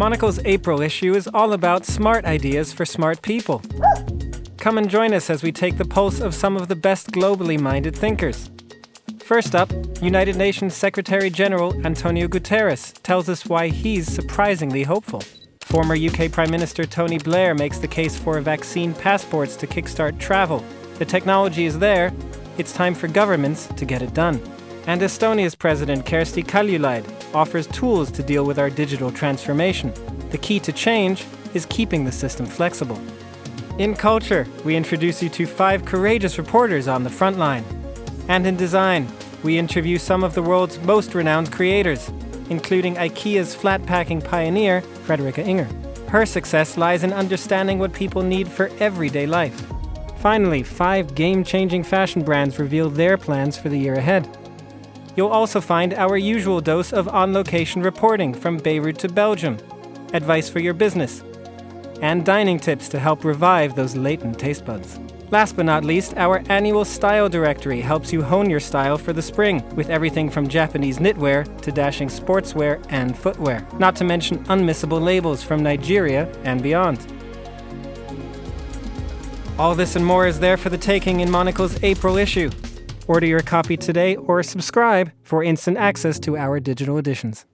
Monocle's April issue is all about smart ideas for smart people. Come and join us as we take the pulse of some of the best globally minded thinkers. First up, United Nations Secretary General Antonio Guterres tells us why he's surprisingly hopeful. Former UK Prime Minister Tony Blair makes the case for vaccine passports to kickstart travel. The technology is there, it's time for governments to get it done. And Estonia's President Kersti Kaljulaid offers tools to deal with our digital transformation. The key to change is keeping the system flexible. In culture, we introduce you to five courageous reporters on the front line. And in design, we interview some of the world's most renowned creators, including IKEA's flat packing pioneer, Fredrika Inger. Her success lies in understanding what people need for everyday life. Finally, five game changing fashion brands reveal their plans for the year ahead. You'll also find our usual dose of on location reporting from Beirut to Belgium, advice for your business, and dining tips to help revive those latent taste buds. Last but not least, our annual style directory helps you hone your style for the spring with everything from Japanese knitwear to dashing sportswear and footwear, not to mention unmissable labels from Nigeria and beyond. All this and more is there for the taking in Monocle's April issue. Order your copy today or subscribe for instant access to our digital editions.